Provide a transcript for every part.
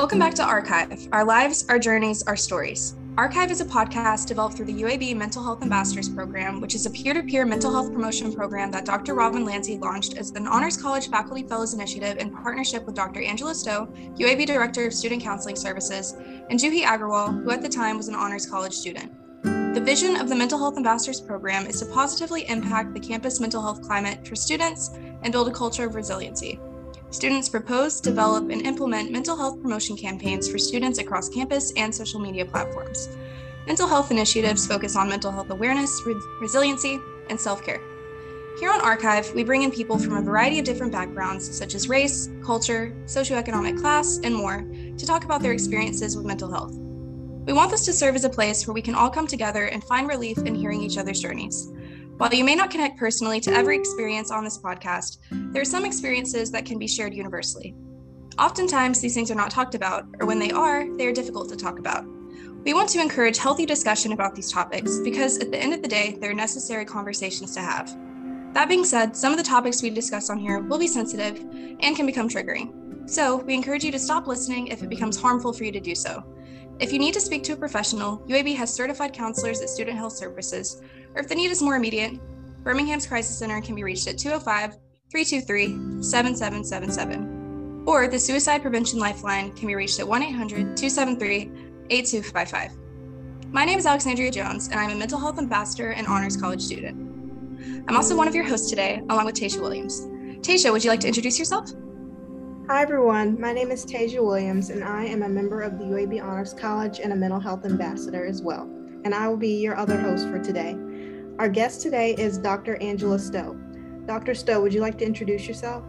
Welcome back to Archive Our Lives, Our Journeys, Our Stories. Archive is a podcast developed through the UAB Mental Health Ambassadors Program, which is a peer to peer mental health promotion program that Dr. Robin Lanzi launched as an Honors College Faculty Fellows Initiative in partnership with Dr. Angela Stowe, UAB Director of Student Counseling Services, and Juhi Agarwal, who at the time was an Honors College student. The vision of the Mental Health Ambassadors Program is to positively impact the campus mental health climate for students and build a culture of resiliency. Students propose, develop, and implement mental health promotion campaigns for students across campus and social media platforms. Mental health initiatives focus on mental health awareness, re- resiliency, and self care. Here on Archive, we bring in people from a variety of different backgrounds, such as race, culture, socioeconomic class, and more, to talk about their experiences with mental health. We want this to serve as a place where we can all come together and find relief in hearing each other's journeys. While you may not connect personally to every experience on this podcast, there are some experiences that can be shared universally. Oftentimes, these things are not talked about, or when they are, they are difficult to talk about. We want to encourage healthy discussion about these topics because at the end of the day, they're necessary conversations to have. That being said, some of the topics we discuss on here will be sensitive and can become triggering. So, we encourage you to stop listening if it becomes harmful for you to do so. If you need to speak to a professional, UAB has certified counselors at Student Health Services or if the need is more immediate, Birmingham's Crisis Center can be reached at 205 323 7777. Or the Suicide Prevention Lifeline can be reached at 1 800 273 8255. My name is Alexandria Jones, and I'm a mental health ambassador and honors college student. I'm also one of your hosts today, along with Tasia Williams. Tasha, would you like to introduce yourself? Hi, everyone. My name is Tasia Williams, and I am a member of the UAB Honors College and a mental health ambassador as well. And I will be your other host for today. Our guest today is Dr. Angela Stowe. Dr. Stowe, would you like to introduce yourself?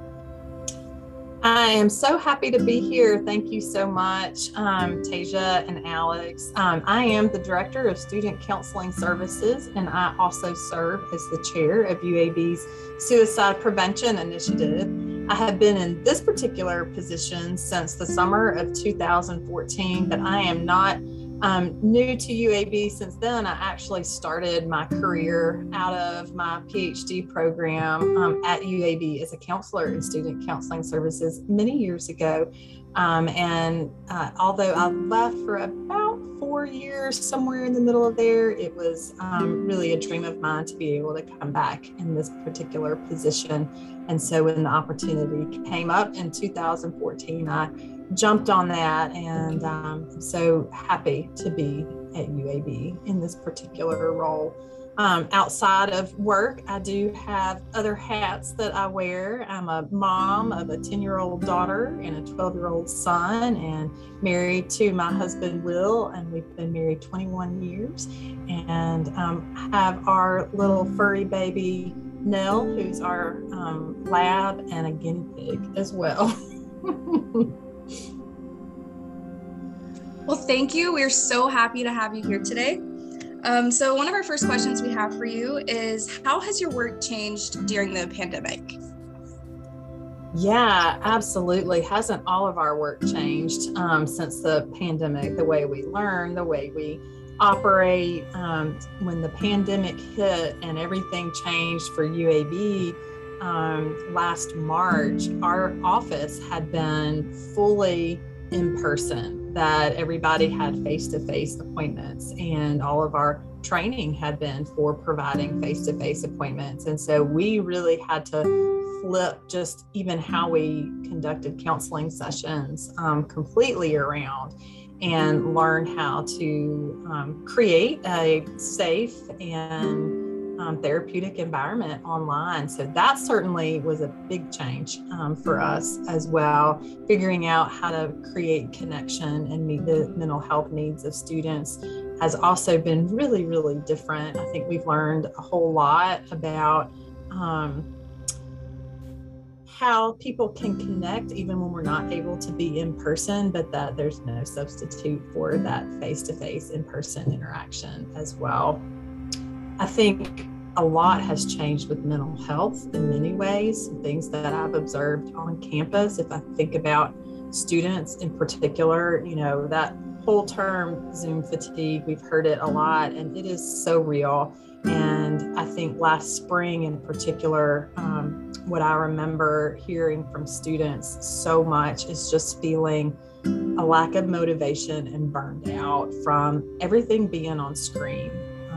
I am so happy to be here. Thank you so much, um, Tasia and Alex. Um, I am the Director of Student Counseling Services, and I also serve as the chair of UAB's Suicide Prevention Initiative. I have been in this particular position since the summer of 2014, but I am not um, new to UAB since then. I actually started my career out of my PhD program um, at UAB as a counselor in student counseling services many years ago. Um, and uh, although I left for about four years, somewhere in the middle of there, it was um, really a dream of mine to be able to come back in this particular position. And so when the opportunity came up in 2014, I jumped on that and um, I'm so happy to be at UAB in this particular role. Um, outside of work, I do have other hats that I wear. I'm a mom of a 10 year old daughter and a 12 year old son, and married to my husband, Will, and we've been married 21 years. And um, have our little furry baby, Nell, who's our um, lab and a guinea pig as well. Well, thank you. We're so happy to have you here today. Um, so, one of our first questions we have for you is How has your work changed during the pandemic? Yeah, absolutely. Hasn't all of our work changed um, since the pandemic? The way we learn, the way we operate. Um, when the pandemic hit and everything changed for UAB um, last March, our office had been fully in person that everybody had face to face appointments, and all of our training had been for providing face to face appointments. And so we really had to flip just even how we conducted counseling sessions um, completely around and learn how to um, create a safe and um, therapeutic environment online. So that certainly was a big change um, for us as well. Figuring out how to create connection and meet the mental health needs of students has also been really, really different. I think we've learned a whole lot about. Um, how people can connect even when we're not able to be in person, but that there's no substitute for that face to face in person interaction as well. I think a lot has changed with mental health in many ways, things that I've observed on campus. If I think about students in particular, you know, that whole term Zoom fatigue, we've heard it a lot, and it is so real. And I think last spring in particular, um, what I remember hearing from students so much is just feeling a lack of motivation and burned out from everything being on screen.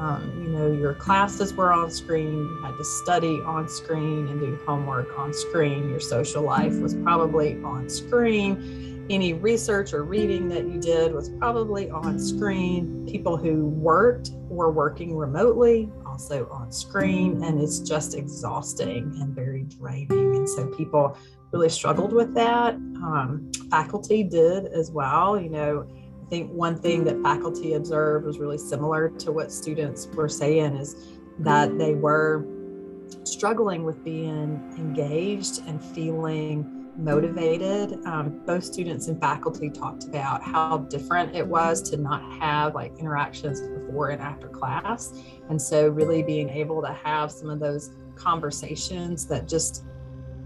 Um, you know, your classes were on screen, you had to study on screen and do homework on screen. Your social life was probably on screen. Any research or reading that you did was probably on screen. People who worked were working remotely, also on screen, and it's just exhausting and very draining. And so people really struggled with that. Um, faculty did as well. You know, think one thing that faculty observed was really similar to what students were saying is that they were struggling with being engaged and feeling motivated. Um, both students and faculty talked about how different it was to not have like interactions before and after class. And so, really being able to have some of those conversations that just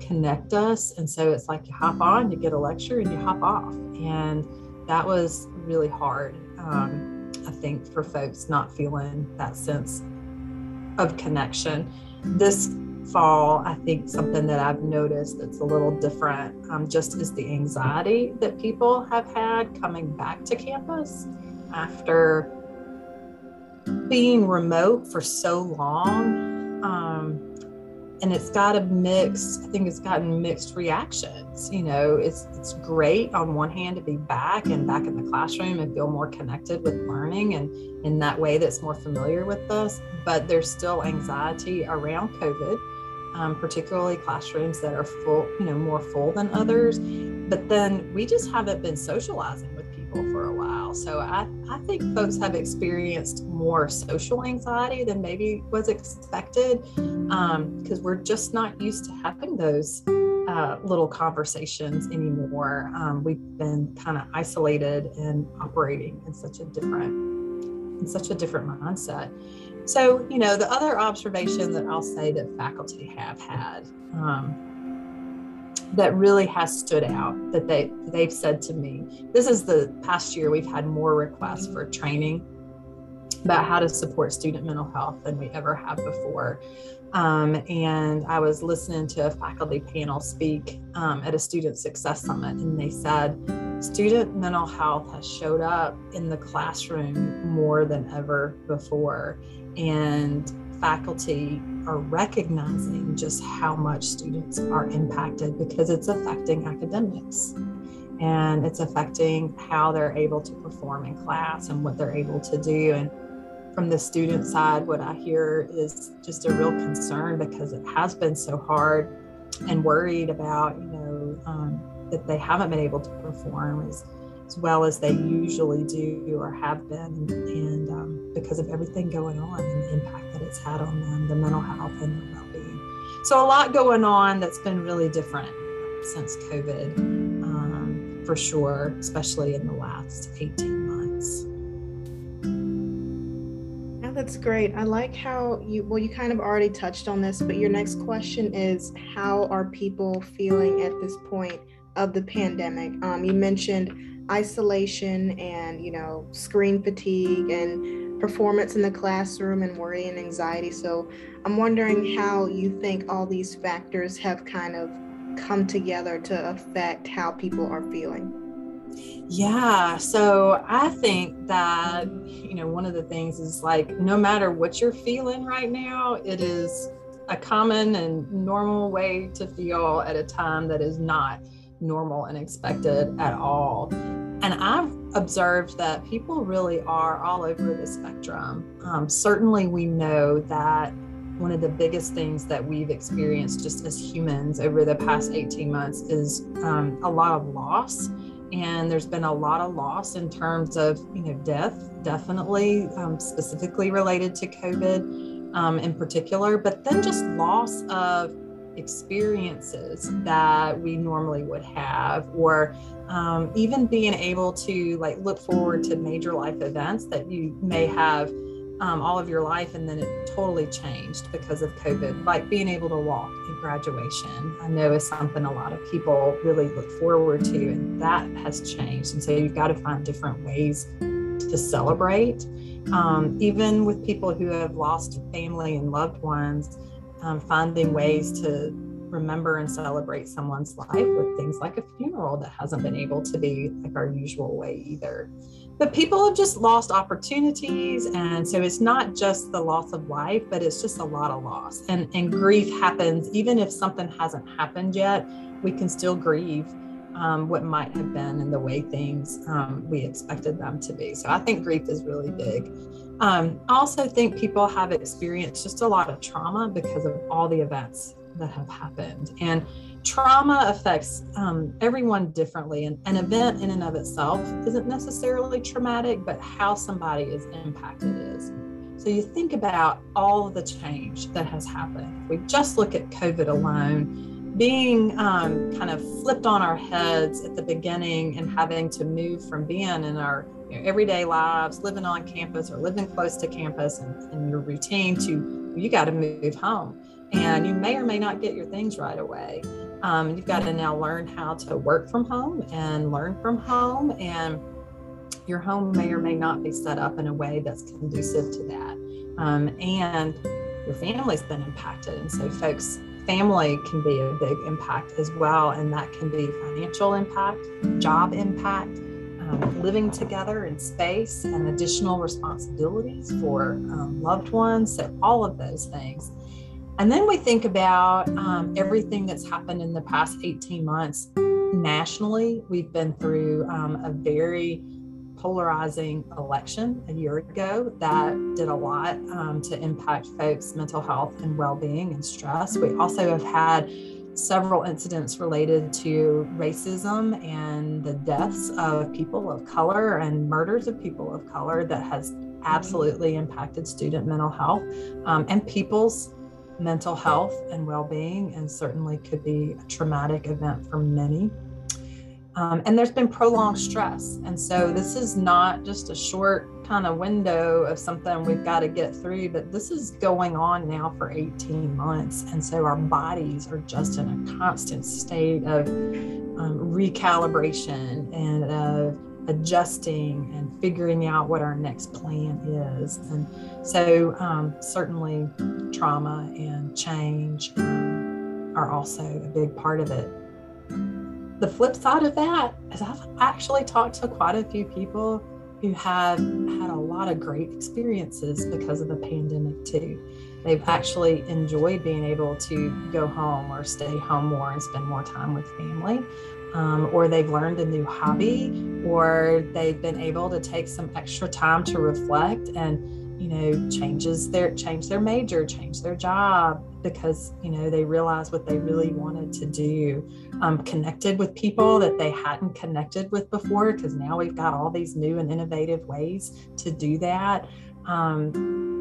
connect us. And so it's like you hop on, you get a lecture, and you hop off. And that was really hard, um, I think, for folks not feeling that sense of connection. This fall, I think something that I've noticed that's a little different um, just is the anxiety that people have had coming back to campus after being remote for so long. Um, and it's got a mixed i think it's gotten mixed reactions you know it's it's great on one hand to be back and back in the classroom and feel more connected with learning and in that way that's more familiar with us but there's still anxiety around covid um, particularly classrooms that are full you know more full than others. But then we just haven't been socializing people for a while so i, I think folks have experienced more social anxiety than maybe was expected because um, we're just not used to having those uh, little conversations anymore. Um, we've been kind of isolated and operating in such a different in such a different mindset. So, you know, the other observation that I'll say that faculty have had um, that really has stood out that they they've said to me. This is the past year we've had more requests for training about how to support student mental health than we ever have before. Um, and I was listening to a faculty panel speak um, at a student success summit, and they said student mental health has showed up in the classroom more than ever before. And faculty are recognizing just how much students are impacted because it's affecting academics and it's affecting how they're able to perform in class and what they're able to do. And from the student side, what I hear is just a real concern because it has been so hard and worried about, you know, um, that they haven't been able to perform as, as well as they usually do or have been, and, um, because of everything going on and the impact that it's had on them, the mental health and their well being. So, a lot going on that's been really different since COVID, um, for sure, especially in the last 18 months Yeah, that's great. I like how you, well, you kind of already touched on this, but your next question is how are people feeling at this point of the pandemic? Um, you mentioned isolation and, you know, screen fatigue and performance in the classroom and worry and anxiety. So I'm wondering how you think all these factors have kind of come together to affect how people are feeling. Yeah. So I think that, you know, one of the things is like no matter what you're feeling right now, it is a common and normal way to feel at a time that is not normal and expected at all. And I've observed that people really are all over the spectrum. Um, certainly, we know that one of the biggest things that we've experienced just as humans over the past 18 months is um, a lot of loss and there's been a lot of loss in terms of you know death definitely um, specifically related to covid um, in particular but then just loss of experiences that we normally would have or um, even being able to like look forward to major life events that you may have um, all of your life and then it totally changed because of COVID. Like being able to walk at graduation, I know is something a lot of people really look forward to, and that has changed. And so you've got to find different ways to to celebrate. Um, even with people who have lost family and loved ones, um, finding ways to remember and celebrate someone's life with things like a funeral that hasn't been able to be like our usual way either. But people have just lost opportunities. And so it's not just the loss of life, but it's just a lot of loss. And, and grief happens even if something hasn't happened yet, we can still grieve. Um, what might have been and the way things um, we expected them to be. So I think grief is really big. Um, I also think people have experienced just a lot of trauma because of all the events that have happened. And trauma affects um, everyone differently. And an event in and of itself isn't necessarily traumatic, but how somebody is impacted is. So you think about all the change that has happened. If we just look at COVID alone, being um, kind of flipped on our heads at the beginning and having to move from being in our you know, everyday lives, living on campus or living close to campus and, and your routine to you got to move home and you may or may not get your things right away. Um, you've got to now learn how to work from home and learn from home, and your home may or may not be set up in a way that's conducive to that. Um, and your family's been impacted, and so folks. Family can be a big impact as well, and that can be financial impact, job impact, um, living together in space, and additional responsibilities for um, loved ones. So, all of those things and then we think about um, everything that's happened in the past 18 months nationally. We've been through um, a very polarizing election a year ago that did a lot um, to impact folks' mental health and well being and stress. We also have had several incidents related to racism and the deaths of people of color and murders of people of color that has absolutely impacted student mental health um, and people's mental health and well being, and certainly could be a traumatic event for many. Um, and there's been prolonged stress. And so this is not just a short kind of window of something we've got to get through, but this is going on now for 18 months. And so our bodies are just in a constant state of um, recalibration and of adjusting and figuring out what our next plan is. And so, um, certainly, trauma and change um, are also a big part of it. The flip side of that is I've actually talked to quite a few people who have had a lot of great experiences because of the pandemic, too. They've actually enjoyed being able to go home or stay home more and spend more time with family um, or they've learned a new hobby, or they've been able to take some extra time to reflect and you know changes their change their major change their job because you know they realize what they really wanted to do um, connected with people that they hadn't connected with before because now we've got all these new and innovative ways to do that. Um,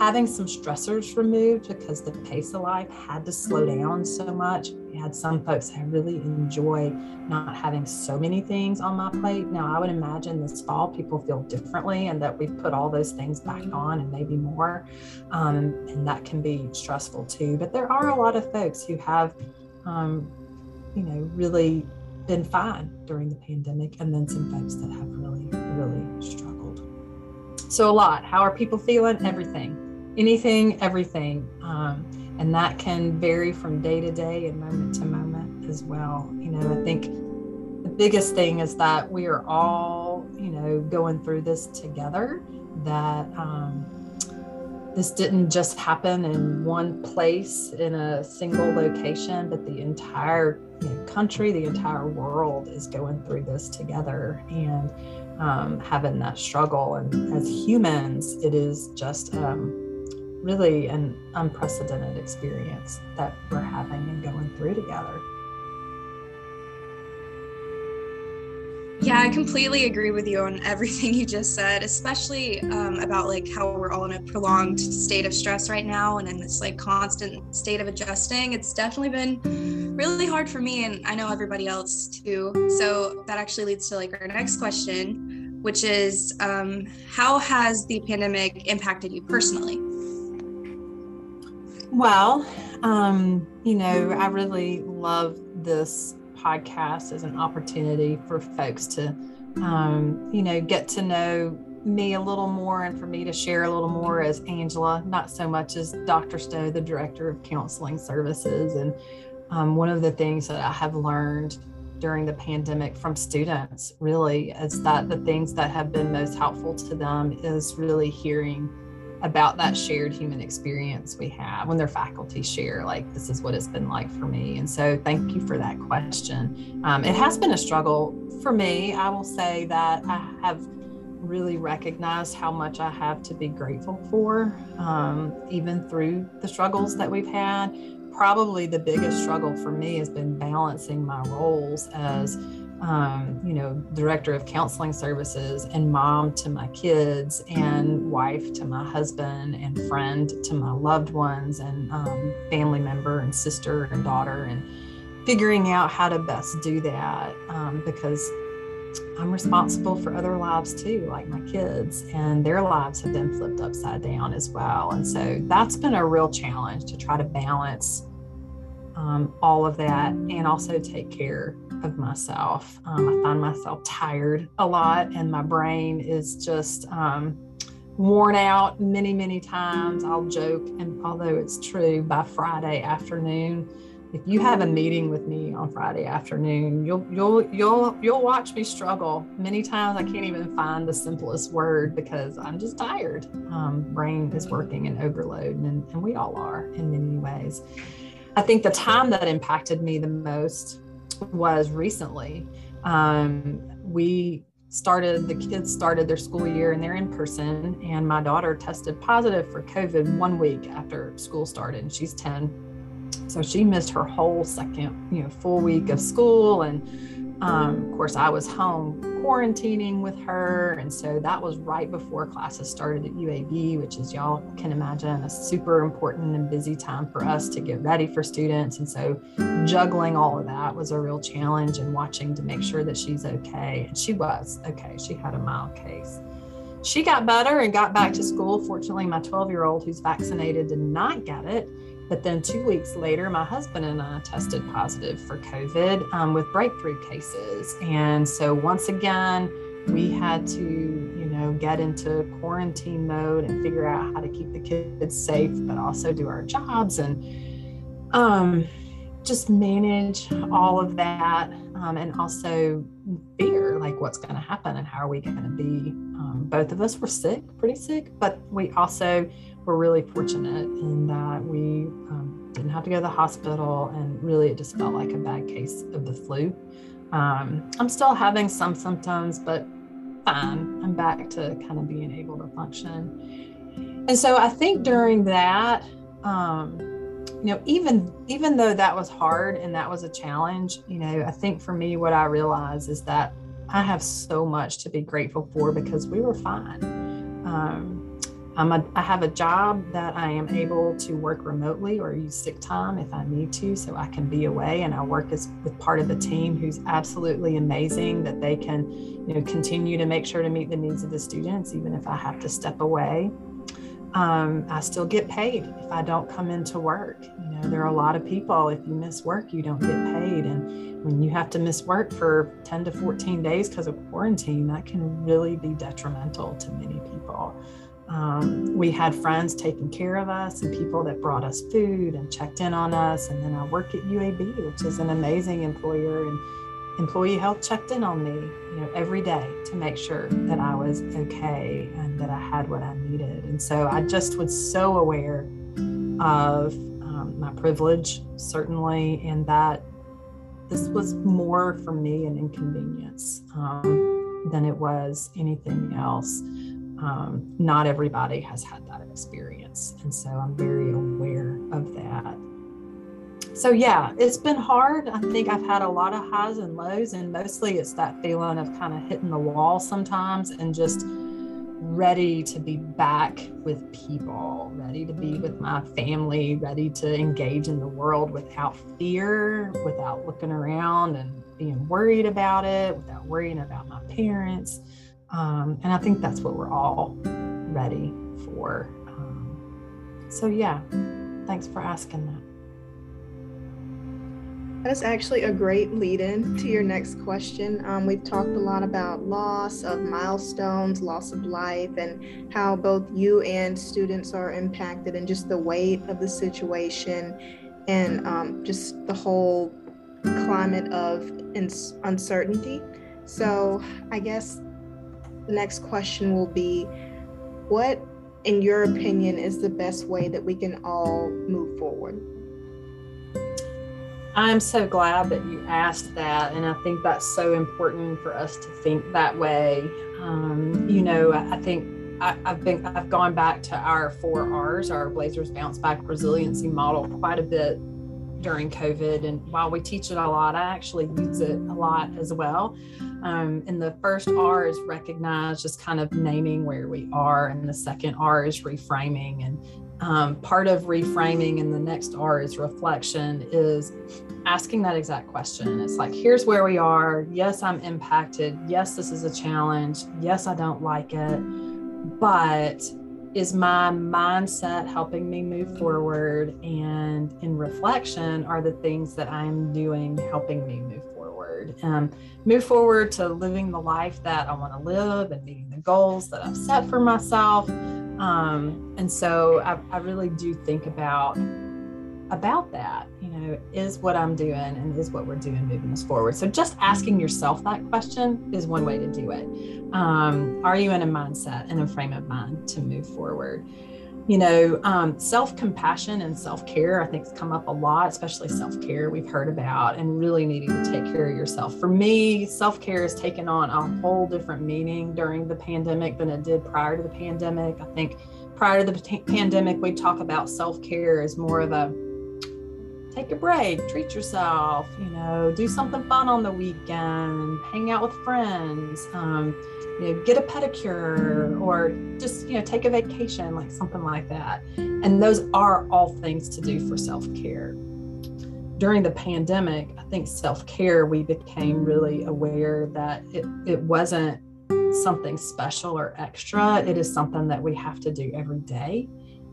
having some stressors removed because the pace of life had to slow down so much we had some folks I really enjoy not having so many things on my plate. Now, I would imagine this fall people feel differently and that we've put all those things back on and maybe more. Um, and that can be stressful too. But there are a lot of folks who have, um, you know, really been fine during the pandemic, and then some folks that have really, really struggled. So, a lot. How are people feeling? Everything, anything, everything. Um, and that can vary from day to day and moment to moment as well you know i think the biggest thing is that we are all you know going through this together that um, this didn't just happen in one place in a single location but the entire you know, country the entire world is going through this together and um, having that struggle and as humans it is just um, really an unprecedented experience that we're having and going through together. Yeah, I completely agree with you on everything you just said, especially um, about like how we're all in a prolonged state of stress right now and in this like constant state of adjusting. It's definitely been really hard for me, and I know everybody else too. So that actually leads to like our next question, which is um, how has the pandemic impacted you personally? Well, um, you know, I really love this podcast as an opportunity for folks to, um, you know, get to know me a little more and for me to share a little more as Angela, not so much as Dr. Stowe, the Director of Counseling Services. And um, one of the things that I have learned during the pandemic from students really is that the things that have been most helpful to them is really hearing about that shared human experience we have when their faculty share like this is what it's been like for me. And so thank you for that question. Um, it has been a struggle for me. I will say that i have really recognized how much i have to be grateful for um, even through the struggles that we've had. Probably the biggest struggle for me has been balancing my roles as um, you know, director of counseling services and mom to my kids and wife to my husband and friend to my loved ones and um, family member and sister and daughter and figuring out how to best do that um, because I'm responsible for other lives too, like my kids, and their lives have been flipped upside down as well. And so that's been a real challenge to try to balance um, all of that and also take care of myself. Um, I find myself tired a lot, and my brain is just um, worn out many, many times. I'll joke, and although it's true, by Friday afternoon, if you have a meeting with me on Friday afternoon, you'll you'll you'll you'll watch me struggle. Many times I can't even find the simplest word because I'm just tired. Um, brain is working in overload, and, and we all are in many ways. I think the time that impacted me the most was recently. Um, we started, the kids started their school year and they're in person, and my daughter tested positive for COVID one week after school started, and she's 10. So she missed her whole second, you know, full week of school. And um, of course, I was home quarantining with her. And so that was right before classes started at UAB, which is, y'all can imagine, a super important and busy time for us to get ready for students. And so juggling all of that was a real challenge and watching to make sure that she's okay. And she was okay. She had a mild case. She got better and got back to school. Fortunately, my 12 year old who's vaccinated did not get it. But then two weeks later, my husband and I tested positive for COVID um, with breakthrough cases. And so once again, we had to, you know, get into quarantine mode and figure out how to keep the kids safe, but also do our jobs and um, just manage all of that. Um, and also fear like what's going to happen and how are we going to be. Um, both of us were sick, pretty sick, but we also we're really fortunate in that we um, didn't have to go to the hospital and really it just felt like a bad case of the flu. Um, I'm still having some symptoms, but fine. I'm back to kind of being able to function. And so I think during that, um, you know, even even though that was hard and that was a challenge, you know, I think for me, what I realized is that I have so much to be grateful for because we were fine. Um, I'm a, I have a job that I am able to work remotely or use sick time if I need to, so I can be away. And I work as with part of the team who's absolutely amazing that they can, you know, continue to make sure to meet the needs of the students, even if I have to step away. Um, I still get paid if I don't come into work. You know, there are a lot of people, if you miss work, you don't get paid. And when you have to miss work for 10 to 14 days because of quarantine, that can really be detrimental to many people. Um, we had friends taking care of us and people that brought us food and checked in on us. And then I work at UAB, which is an amazing employer, and employee health checked in on me, you know, every day to make sure that I was okay and that I had what I needed. And so I just was so aware of um, my privilege, certainly, and that this was more for me an inconvenience um, than it was anything else um, not everybody has had that experience. And so I'm very aware of that. So, yeah, it's been hard. I think I've had a lot of highs and lows, and mostly it's that feeling of kind of hitting the wall sometimes and just ready to be back with people, ready to be with my family, ready to engage in the world without fear, without looking around and being worried about it, without worrying about my parents. Um, and I think that's what we're all ready for. Um, so, yeah, thanks for asking that. That's actually a great lead in to your next question. Um, we've talked a lot about loss of milestones, loss of life, and how both you and students are impacted, and just the weight of the situation, and um, just the whole climate of uncertainty. So, I guess the next question will be what, in your opinion, is the best way that we can all move forward? I'm so glad that you asked that. And I think that's so important for us to think that way. Um, you know, I think I, have been I've gone back to our four R's, our Blazers bounce back resiliency model quite a bit during COVID. And while we teach it a lot, I actually use it a lot as well. Um, and the first R is recognize, just kind of naming where we are. And the second R is reframing. And um, part of reframing and the next R is reflection is asking that exact question. It's like, here's where we are. Yes, I'm impacted. Yes, this is a challenge. Yes, I don't like it. But is my mindset helping me move forward? And in reflection, are the things that I'm doing helping me move forward? Um, move forward to living the life that I want to live and meeting the goals that I've set for myself um, and so I, I really do think about about that know is what i'm doing and is what we're doing moving us forward. So just asking yourself that question is one way to do it. Um, are you in a mindset and a frame of mind to move forward? You know um, self-compassion and self-care i think has come up a lot especially self-care we've heard about and really needing to take care of yourself. For me self-care has taken on a whole different meaning during the pandemic than it did prior to the pandemic. I think prior to the pandemic we talk about self-care as more of a take a break treat yourself you know do something fun on the weekend hang out with friends um, you know, get a pedicure or just, you know, take a vacation, like something like that. And those are all things to do for self care. During the pandemic, I think self care, we became really aware that it, it wasn't something special or extra. It is something that we have to do every day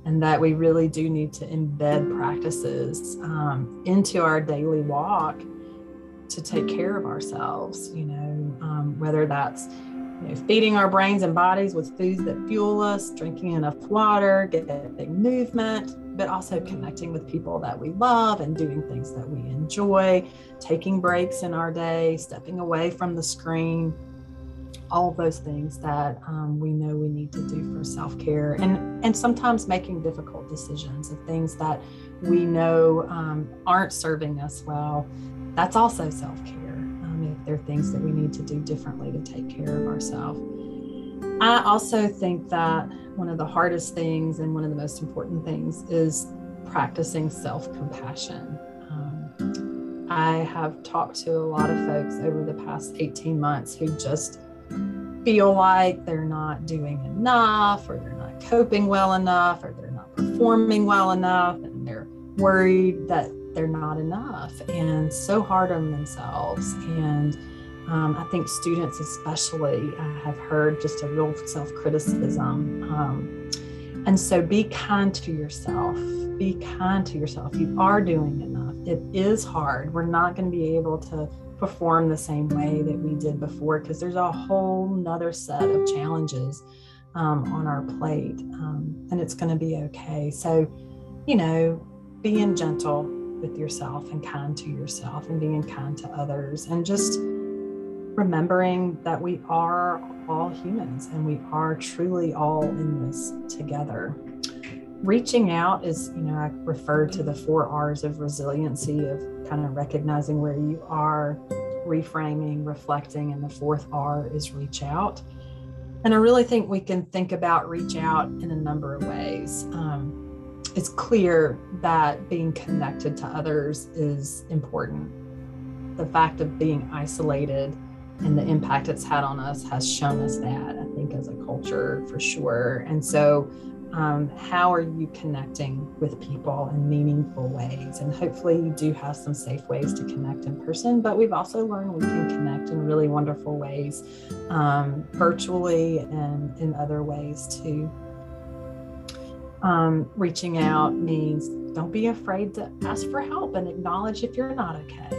and that we really do need to embed practices um, into our daily walk to take care of ourselves, you know, um, whether that's you know, feeding our brains and bodies with foods that fuel us, drinking enough water, getting movement, but also connecting with people that we love and doing things that we enjoy, taking breaks in our day, stepping away from the screen, all those things that um, we know we need to do for self-care and and sometimes making difficult decisions of things that we know um, aren't serving us well that's also self-care If there are things that we need to do differently to take care of ourselves. I also think that one of the hardest things and one of the most important things is practicing self compassion. Um, I have talked to a lot of folks over the past 18 months who just feel like they're not doing enough or they're not coping well enough or they're not performing well enough and they're worried that they're not enough and so hard on themselves. And um, I think students, especially, uh, have heard just a real self criticism. Um, and so be kind to yourself. Be kind to yourself. You are doing enough. It is hard. We're not going to be able to perform the same way that we did before because there's a whole nother set of challenges um, on our plate. Um, and it's going to be okay. So, you know, being gentle, with yourself and kind to yourself and being kind to others and just remembering that we are all humans and we are truly all in this together. Reaching out is, you know, I referred to the four R's of resiliency of kind of recognizing where you are, reframing, reflecting, and the fourth R is reach out. And I really think we can think about reach out in a number of ways. Um, it's clear that being connected to others is important. The fact of being isolated and the impact it's had on us has shown us that, I think, as a culture for sure. And so, um, how are you connecting with people in meaningful ways? And hopefully, you do have some safe ways to connect in person, but we've also learned we can connect in really wonderful ways um, virtually and in other ways too um, reaching out means don't be afraid to ask for help and acknowledge if you're not okay.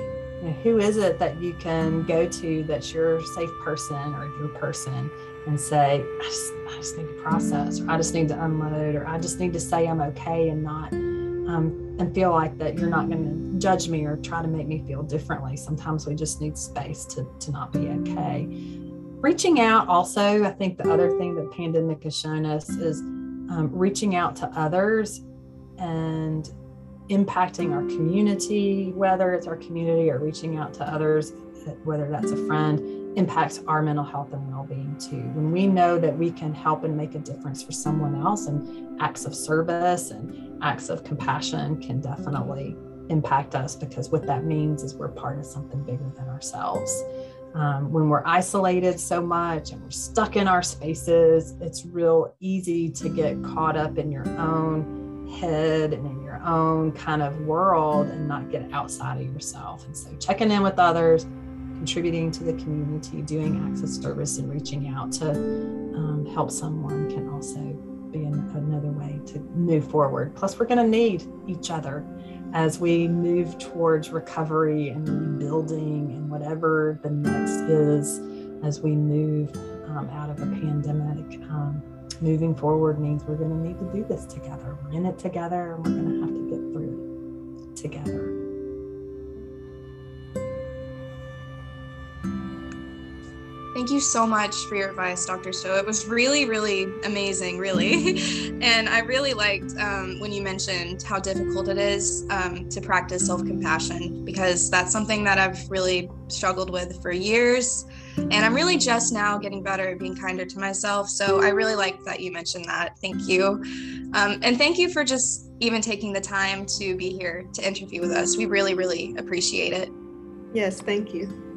you know, who is it that you can go to that's your safe person or your person and say, I just, I just need to process, or I just need to unload, or I just need to say I'm okay and not, um, and feel like that you're not going to judge me or try to make me feel differently. Sometimes we just need space to, to not be okay. Reaching out, also, I think the other thing that pandemic has shown us is um, reaching out to others and impacting our community, whether it's our community or reaching out to others, whether that's a friend, impacts our mental health and well being too. When we know that we can help and make a difference for someone else, and acts of service and acts of compassion can definitely impact us because what that means is we're part of something bigger than ourselves. Um, when we're isolated so much and we're stuck in our spaces, it's real easy to get caught up in your own head and in your own kind of world and not get outside of yourself. And so, checking in with others, contributing to the community, doing acts of service, and reaching out to um, help someone can also be an, another way to move forward. Plus, we're going to need each other as we move towards recovery and rebuilding and whatever the next is as we move um, out of a pandemic. Um, moving forward means we're going to need to do this together. We're in it together and we're going to have to get through it together. Thank you so much for your advice, Dr. Stowe. It was really, really amazing, really. and I really liked um, when you mentioned how difficult it is um, to practice self compassion because that's something that I've really struggled with for years. And I'm really just now getting better at being kinder to myself. So I really like that you mentioned that. Thank you. Um, and thank you for just even taking the time to be here to interview with us. We really, really appreciate it. Yes, thank you.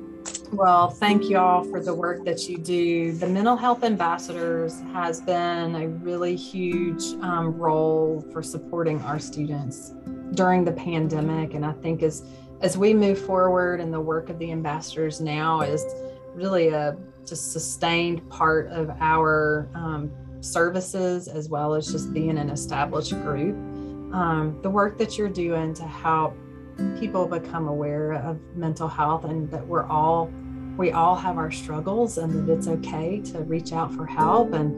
Well, thank you all for the work that you do. The Mental Health Ambassadors has been a really huge um, role for supporting our students during the pandemic. And I think as, as we move forward and the work of the ambassadors now is really a just sustained part of our um, services as well as just being an established group. Um, the work that you're doing to help people become aware of mental health and that we're all we all have our struggles and that it's okay to reach out for help and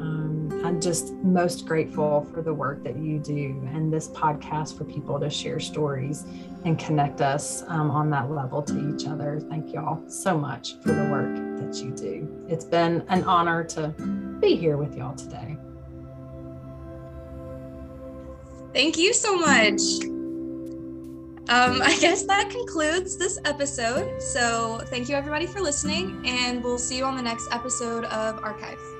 um, i'm just most grateful for the work that you do and this podcast for people to share stories and connect us um, on that level to each other. Thank you all so much for the work that you do. It's been an honor to be here with y'all today. Thank you so much um, I guess that concludes this episode. So, thank you everybody for listening, and we'll see you on the next episode of Archive.